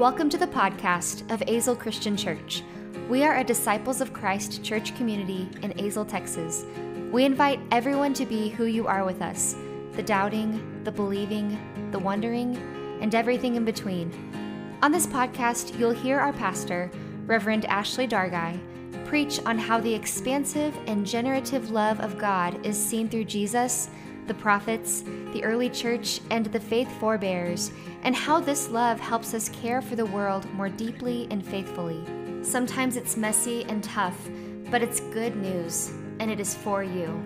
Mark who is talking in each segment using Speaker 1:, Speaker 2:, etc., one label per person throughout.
Speaker 1: Welcome to the podcast of Azle Christian Church. We are a Disciples of Christ church community in Azle, Texas. We invite everyone to be who you are with us the doubting, the believing, the wondering, and everything in between. On this podcast, you'll hear our pastor, Reverend Ashley Dargai, preach on how the expansive and generative love of God is seen through Jesus, the prophets, the early church, and the faith forebears, and how this love helps us care for the world more deeply and faithfully. Sometimes it's messy and tough, but it's good news, and it is for you.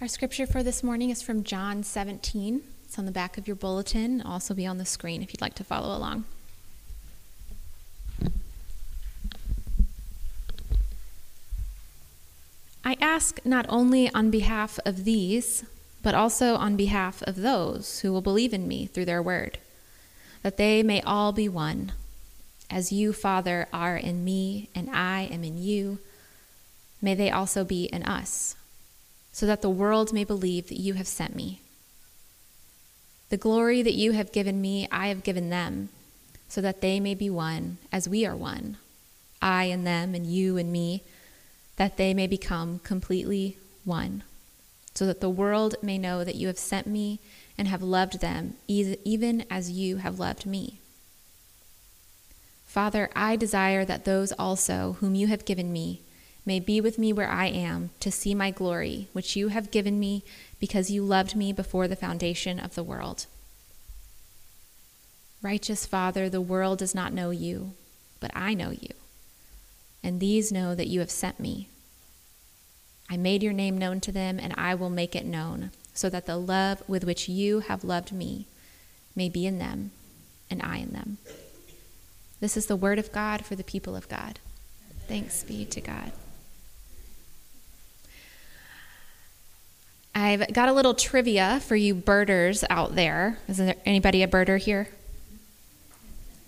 Speaker 2: Our scripture for this morning is from John 17. It's on the back of your bulletin, also be on the screen if you'd like to follow along. I ask not only on behalf of these, but also on behalf of those who will believe in me through their word, that they may all be one. As you, Father, are in me, and I am in you, may they also be in us, so that the world may believe that you have sent me. The glory that you have given me, I have given them, so that they may be one, as we are one, I and them, and you and me, that they may become completely one so that the world may know that you have sent me and have loved them, even as you have loved me. Father, I desire that those also whom you have given me may be with me where I am to see my glory, which you have given me because you loved me before the foundation of the world. Righteous Father, the world does not know you, but I know you, and these know that you have sent me. I made your name known to them, and I will make it known, so that the love with which you have loved me may be in them, and I in them. This is the word of God for the people of God. Thanks be to God. I've got a little trivia for you birders out there. Is there anybody a birder here?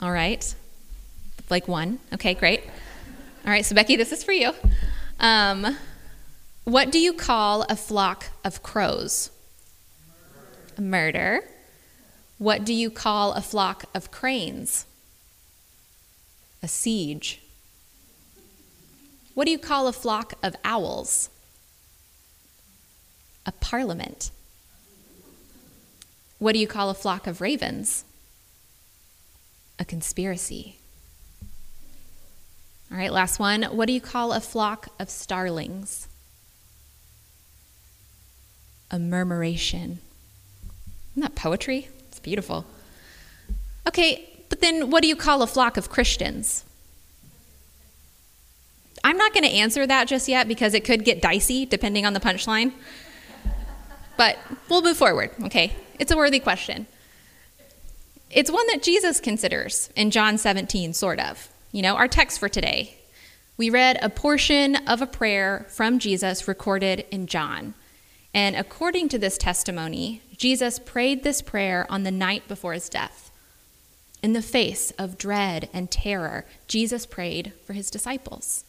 Speaker 2: All right. Like one. Okay, great. All right, so Becky, this is for you. Um, what do you call a flock of crows? A murder. What do you call a flock of cranes? A siege. What do you call a flock of owls? A parliament. What do you call a flock of ravens? A conspiracy. All right, last one. What do you call a flock of starlings? a murmuration. Isn't that poetry? It's beautiful. Okay, but then what do you call a flock of Christians? I'm not going to answer that just yet because it could get dicey depending on the punchline. But we'll move forward, okay? It's a worthy question. It's one that Jesus considers in John 17, sort of. You know, our text for today. We read a portion of a prayer from Jesus recorded in John. And according to this testimony, Jesus prayed this prayer on the night before his death. In the face of dread and terror, Jesus prayed for his disciples,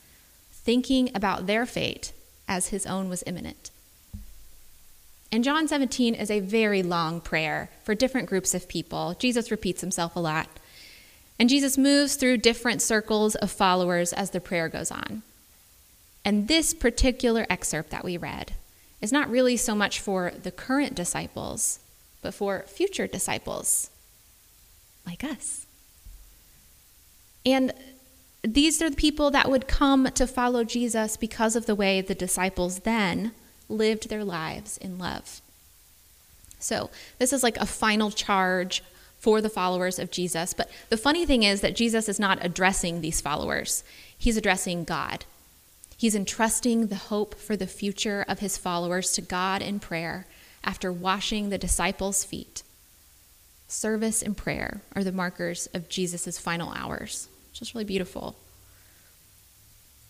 Speaker 2: thinking about their fate as his own was imminent. And John 17 is a very long prayer for different groups of people. Jesus repeats himself a lot. And Jesus moves through different circles of followers as the prayer goes on. And this particular excerpt that we read is not really so much for the current disciples, but for future disciples like us. And these are the people that would come to follow Jesus because of the way the disciples then lived their lives in love. So, this is like a final charge for the followers of Jesus. But the funny thing is that Jesus is not addressing these followers, he's addressing God. He's entrusting the hope for the future of his followers to God in prayer after washing the disciples' feet. Service and prayer are the markers of Jesus' final hours, which is really beautiful.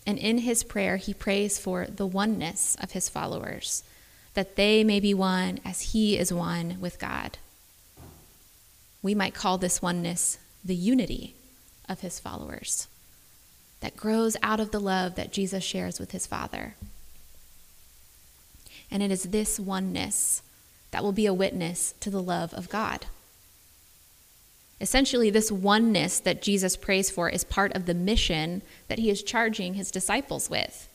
Speaker 2: And in his prayer, he prays for the oneness of his followers, that they may be one as he is one with God. We might call this oneness the unity of his followers that grows out of the love that Jesus shares with his Father. And it is this oneness that will be a witness to the love of God. Essentially, this oneness that Jesus prays for is part of the mission that he is charging his disciples with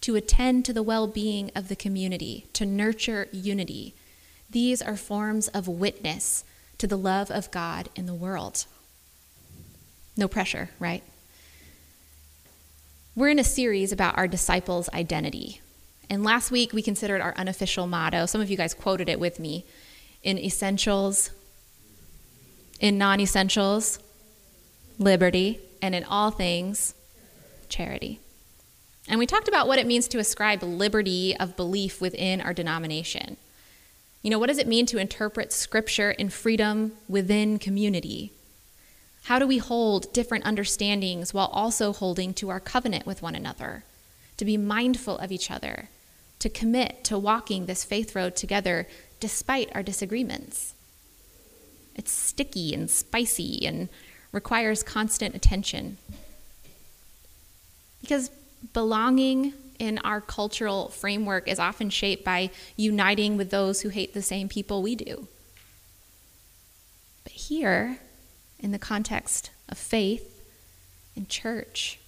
Speaker 2: to attend to the well being of the community, to nurture unity. These are forms of witness to the love of God in the world. No pressure, right? We're in a series about our disciples' identity. And last week we considered our unofficial motto. Some of you guys quoted it with me in essentials, in non essentials, liberty, and in all things, charity. And we talked about what it means to ascribe liberty of belief within our denomination. You know, what does it mean to interpret scripture in freedom within community? How do we hold different understandings while also holding to our covenant with one another? To be mindful of each other, to commit to walking this faith road together despite our disagreements. It's sticky and spicy and requires constant attention. Because belonging in our cultural framework is often shaped by uniting with those who hate the same people we do. But here, in the context of faith and church,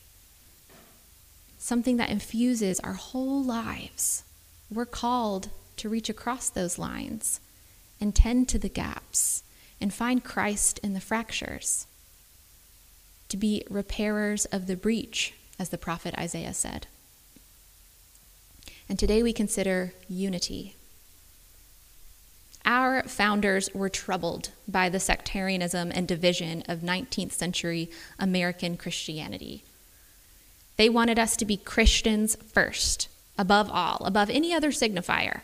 Speaker 2: something that infuses our whole lives, we're called to reach across those lines and tend to the gaps and find Christ in the fractures, to be repairers of the breach, as the prophet Isaiah said. And today we consider unity. Our founders were troubled by the sectarianism and division of 19th century American Christianity. They wanted us to be Christians first, above all, above any other signifier.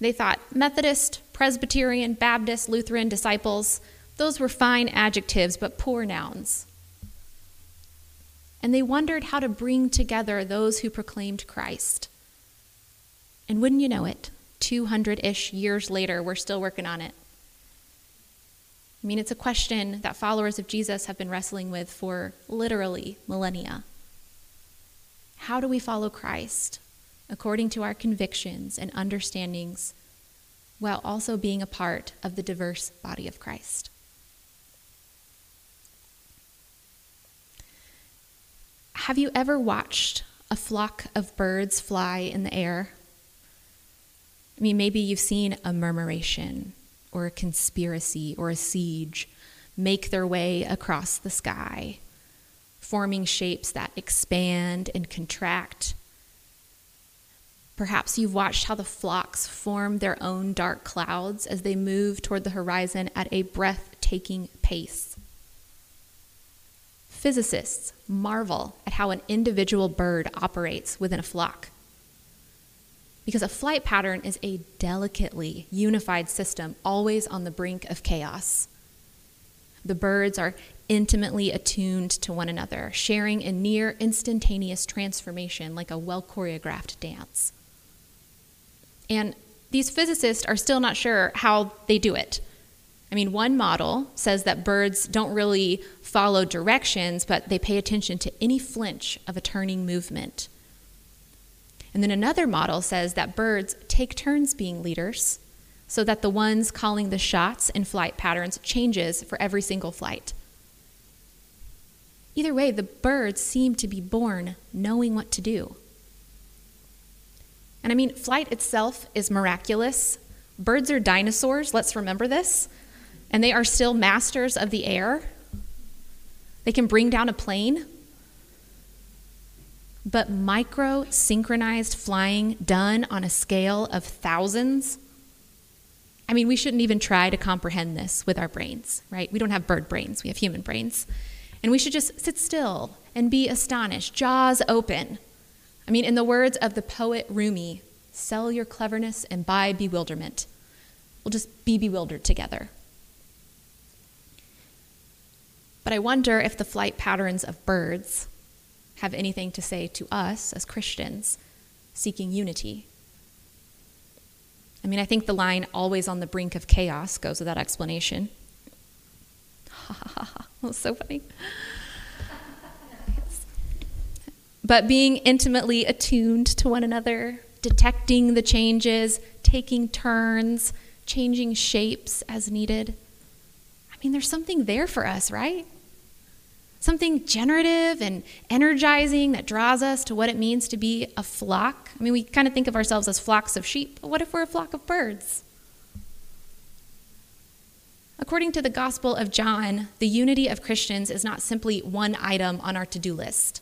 Speaker 2: They thought Methodist, Presbyterian, Baptist, Lutheran, disciples, those were fine adjectives but poor nouns. And they wondered how to bring together those who proclaimed Christ. And wouldn't you know it, 200 ish years later, we're still working on it. I mean, it's a question that followers of Jesus have been wrestling with for literally millennia. How do we follow Christ according to our convictions and understandings while also being a part of the diverse body of Christ? Have you ever watched a flock of birds fly in the air? I mean, maybe you've seen a murmuration or a conspiracy or a siege make their way across the sky, forming shapes that expand and contract. Perhaps you've watched how the flocks form their own dark clouds as they move toward the horizon at a breathtaking pace. Physicists marvel at how an individual bird operates within a flock because a flight pattern is a delicately unified system, always on the brink of chaos. The birds are intimately attuned to one another, sharing a near instantaneous transformation like a well choreographed dance. And these physicists are still not sure how they do it. I mean, one model says that birds don't really follow directions, but they pay attention to any flinch of a turning movement. And then another model says that birds take turns being leaders so that the ones calling the shots in flight patterns changes for every single flight. Either way, the birds seem to be born knowing what to do. And I mean, flight itself is miraculous. Birds are dinosaurs, let's remember this. And they are still masters of the air. They can bring down a plane but micro synchronized flying done on a scale of thousands. I mean, we shouldn't even try to comprehend this with our brains, right? We don't have bird brains, we have human brains. And we should just sit still and be astonished, jaws open. I mean, in the words of the poet Rumi, sell your cleverness and buy bewilderment. We'll just be bewildered together. But I wonder if the flight patterns of birds have anything to say to us as Christians seeking unity. I mean, I think the line always on the brink of chaos goes with that explanation. Ha ha ha ha. That was so funny. But being intimately attuned to one another, detecting the changes, taking turns, changing shapes as needed. I mean, there's something there for us, right? Something generative and energizing that draws us to what it means to be a flock. I mean, we kind of think of ourselves as flocks of sheep, but what if we're a flock of birds? According to the Gospel of John, the unity of Christians is not simply one item on our to do list.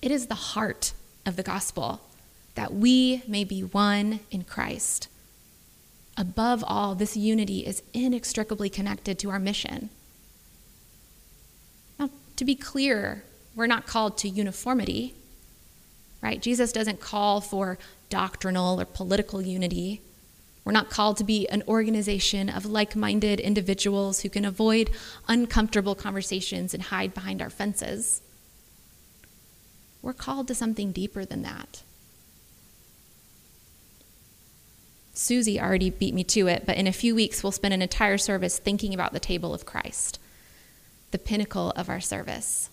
Speaker 2: It is the heart of the gospel that we may be one in Christ. Above all, this unity is inextricably connected to our mission. To be clear, we're not called to uniformity, right? Jesus doesn't call for doctrinal or political unity. We're not called to be an organization of like minded individuals who can avoid uncomfortable conversations and hide behind our fences. We're called to something deeper than that. Susie already beat me to it, but in a few weeks, we'll spend an entire service thinking about the table of Christ, the pinnacle of our service.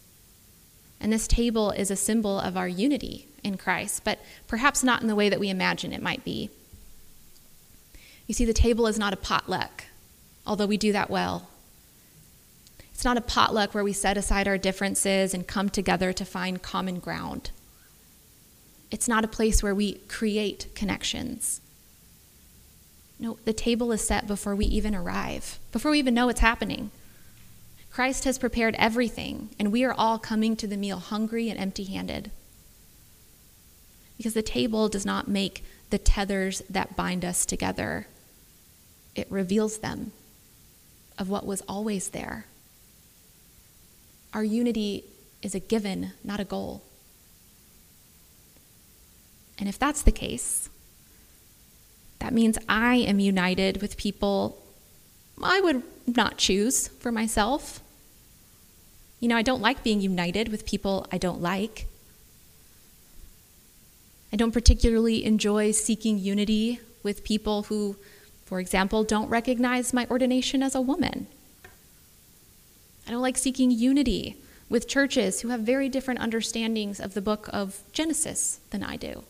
Speaker 2: And this table is a symbol of our unity in Christ, but perhaps not in the way that we imagine it might be. You see, the table is not a potluck, although we do that well. It's not a potluck where we set aside our differences and come together to find common ground. It's not a place where we create connections. No, the table is set before we even arrive, before we even know what's happening. Christ has prepared everything, and we are all coming to the meal hungry and empty handed. Because the table does not make the tethers that bind us together, it reveals them of what was always there. Our unity is a given, not a goal. And if that's the case, that means I am united with people I would not choose for myself. You know, I don't like being united with people I don't like. I don't particularly enjoy seeking unity with people who, for example, don't recognize my ordination as a woman. I don't like seeking unity with churches who have very different understandings of the book of Genesis than I do.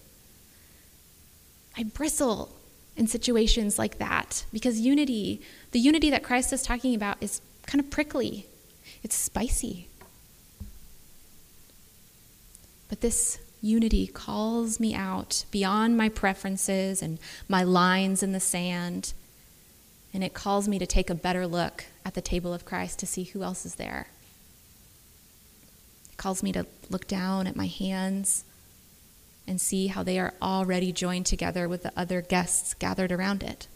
Speaker 2: I bristle in situations like that because unity, the unity that Christ is talking about, is kind of prickly, it's spicy. But this unity calls me out beyond my preferences and my lines in the sand, and it calls me to take a better look at the table of Christ to see who else is there. It calls me to look down at my hands and see how they are already joined together with the other guests gathered around it.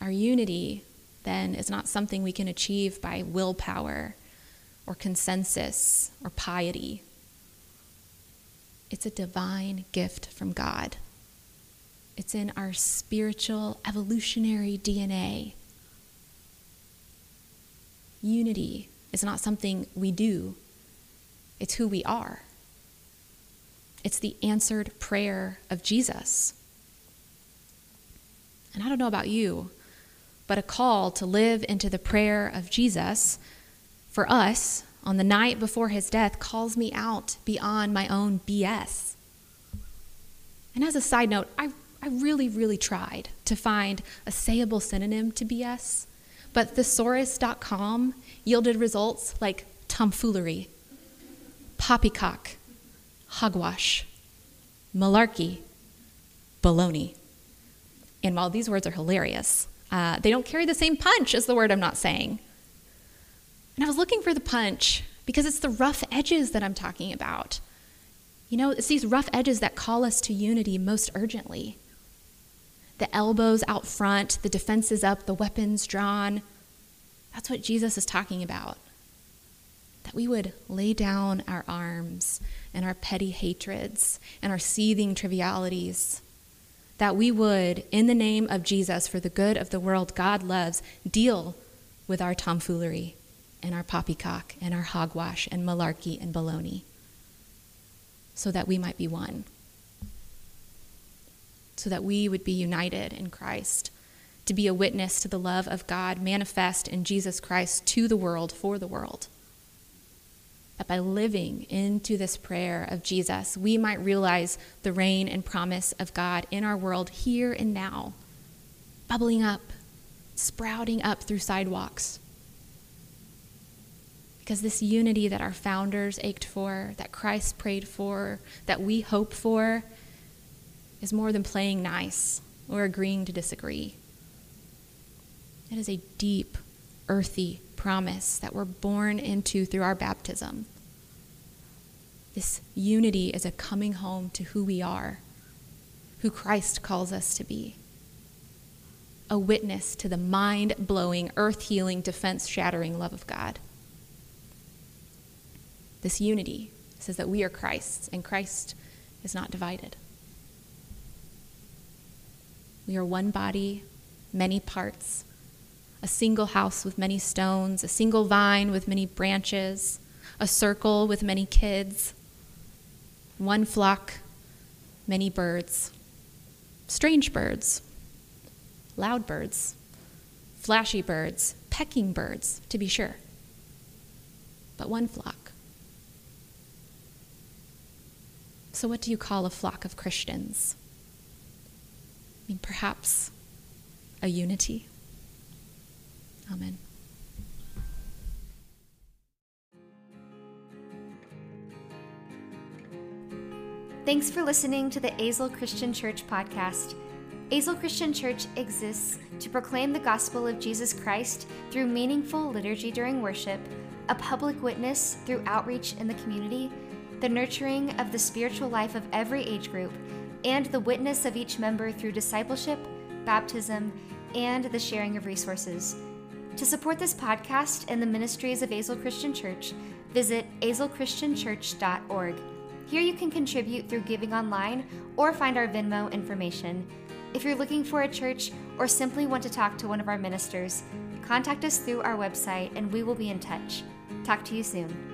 Speaker 2: Our unity, then, is not something we can achieve by willpower or consensus or piety. It's a divine gift from God. It's in our spiritual evolutionary DNA. Unity is not something we do, it's who we are. It's the answered prayer of Jesus. And I don't know about you, but a call to live into the prayer of Jesus for us on the night before his death calls me out beyond my own BS. And as a side note, I I really, really tried to find a sayable synonym to BS, but thesaurus.com yielded results like tomfoolery, poppycock, hogwash, malarkey, baloney. And while these words are hilarious, uh, they don't carry the same punch as the word I'm not saying. And I was looking for the punch because it's the rough edges that I'm talking about. You know, it's these rough edges that call us to unity most urgently the elbows out front, the defenses up, the weapons drawn. That's what Jesus is talking about. That we would lay down our arms and our petty hatreds and our seething trivialities. That we would, in the name of Jesus, for the good of the world God loves, deal with our tomfoolery and our poppycock and our hogwash and malarkey and baloney so that we might be one so that we would be united in Christ, to be a witness to the love of God manifest in Jesus Christ to the world, for the world. That by living into this prayer of Jesus, we might realize the reign and promise of God in our world here and now, bubbling up sprouting up through sidewalks. Because this unity that our founders ached for, that Christ prayed for, that we hope for, is more than playing nice or agreeing to disagree. It is a deep, earthy promise that we're born into through our baptism. This unity is a coming home to who we are, who Christ calls us to be. A witness to the mind blowing, earth healing, defense shattering love of God. This unity says that we are Christ's, and Christ is not divided. We are one body, many parts, a single house with many stones, a single vine with many branches, a circle with many kids, one flock, many birds, strange birds, loud birds, flashy birds, pecking birds, to be sure, but one flock. So, what do you call a flock of Christians? I mean, perhaps a unity. Amen.
Speaker 1: Thanks for listening to the Azle Christian Church podcast. Azle Christian Church exists to proclaim the gospel of Jesus Christ through meaningful liturgy during worship, a public witness through outreach in the community, the nurturing of the spiritual life of every age group, and the witness of each member through discipleship, baptism, and the sharing of resources. To support this podcast and the ministries of Azle Christian Church, visit azlechristianchurch.org. Here you can contribute through giving online or find our Venmo information. If you're looking for a church or simply want to talk to one of our ministers, contact us through our website and we will be in touch. Talk to you soon.